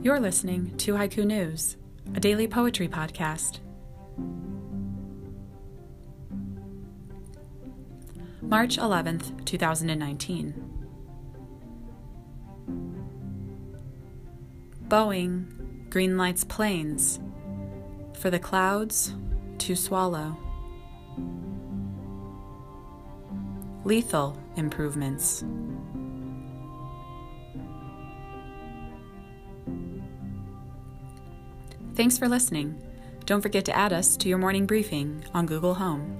You're listening to Haiku News, a daily poetry podcast. March 11th, 2019. Boeing green lights planes for the clouds to swallow. Lethal improvements. Thanks for listening. Don't forget to add us to your morning briefing on Google Home.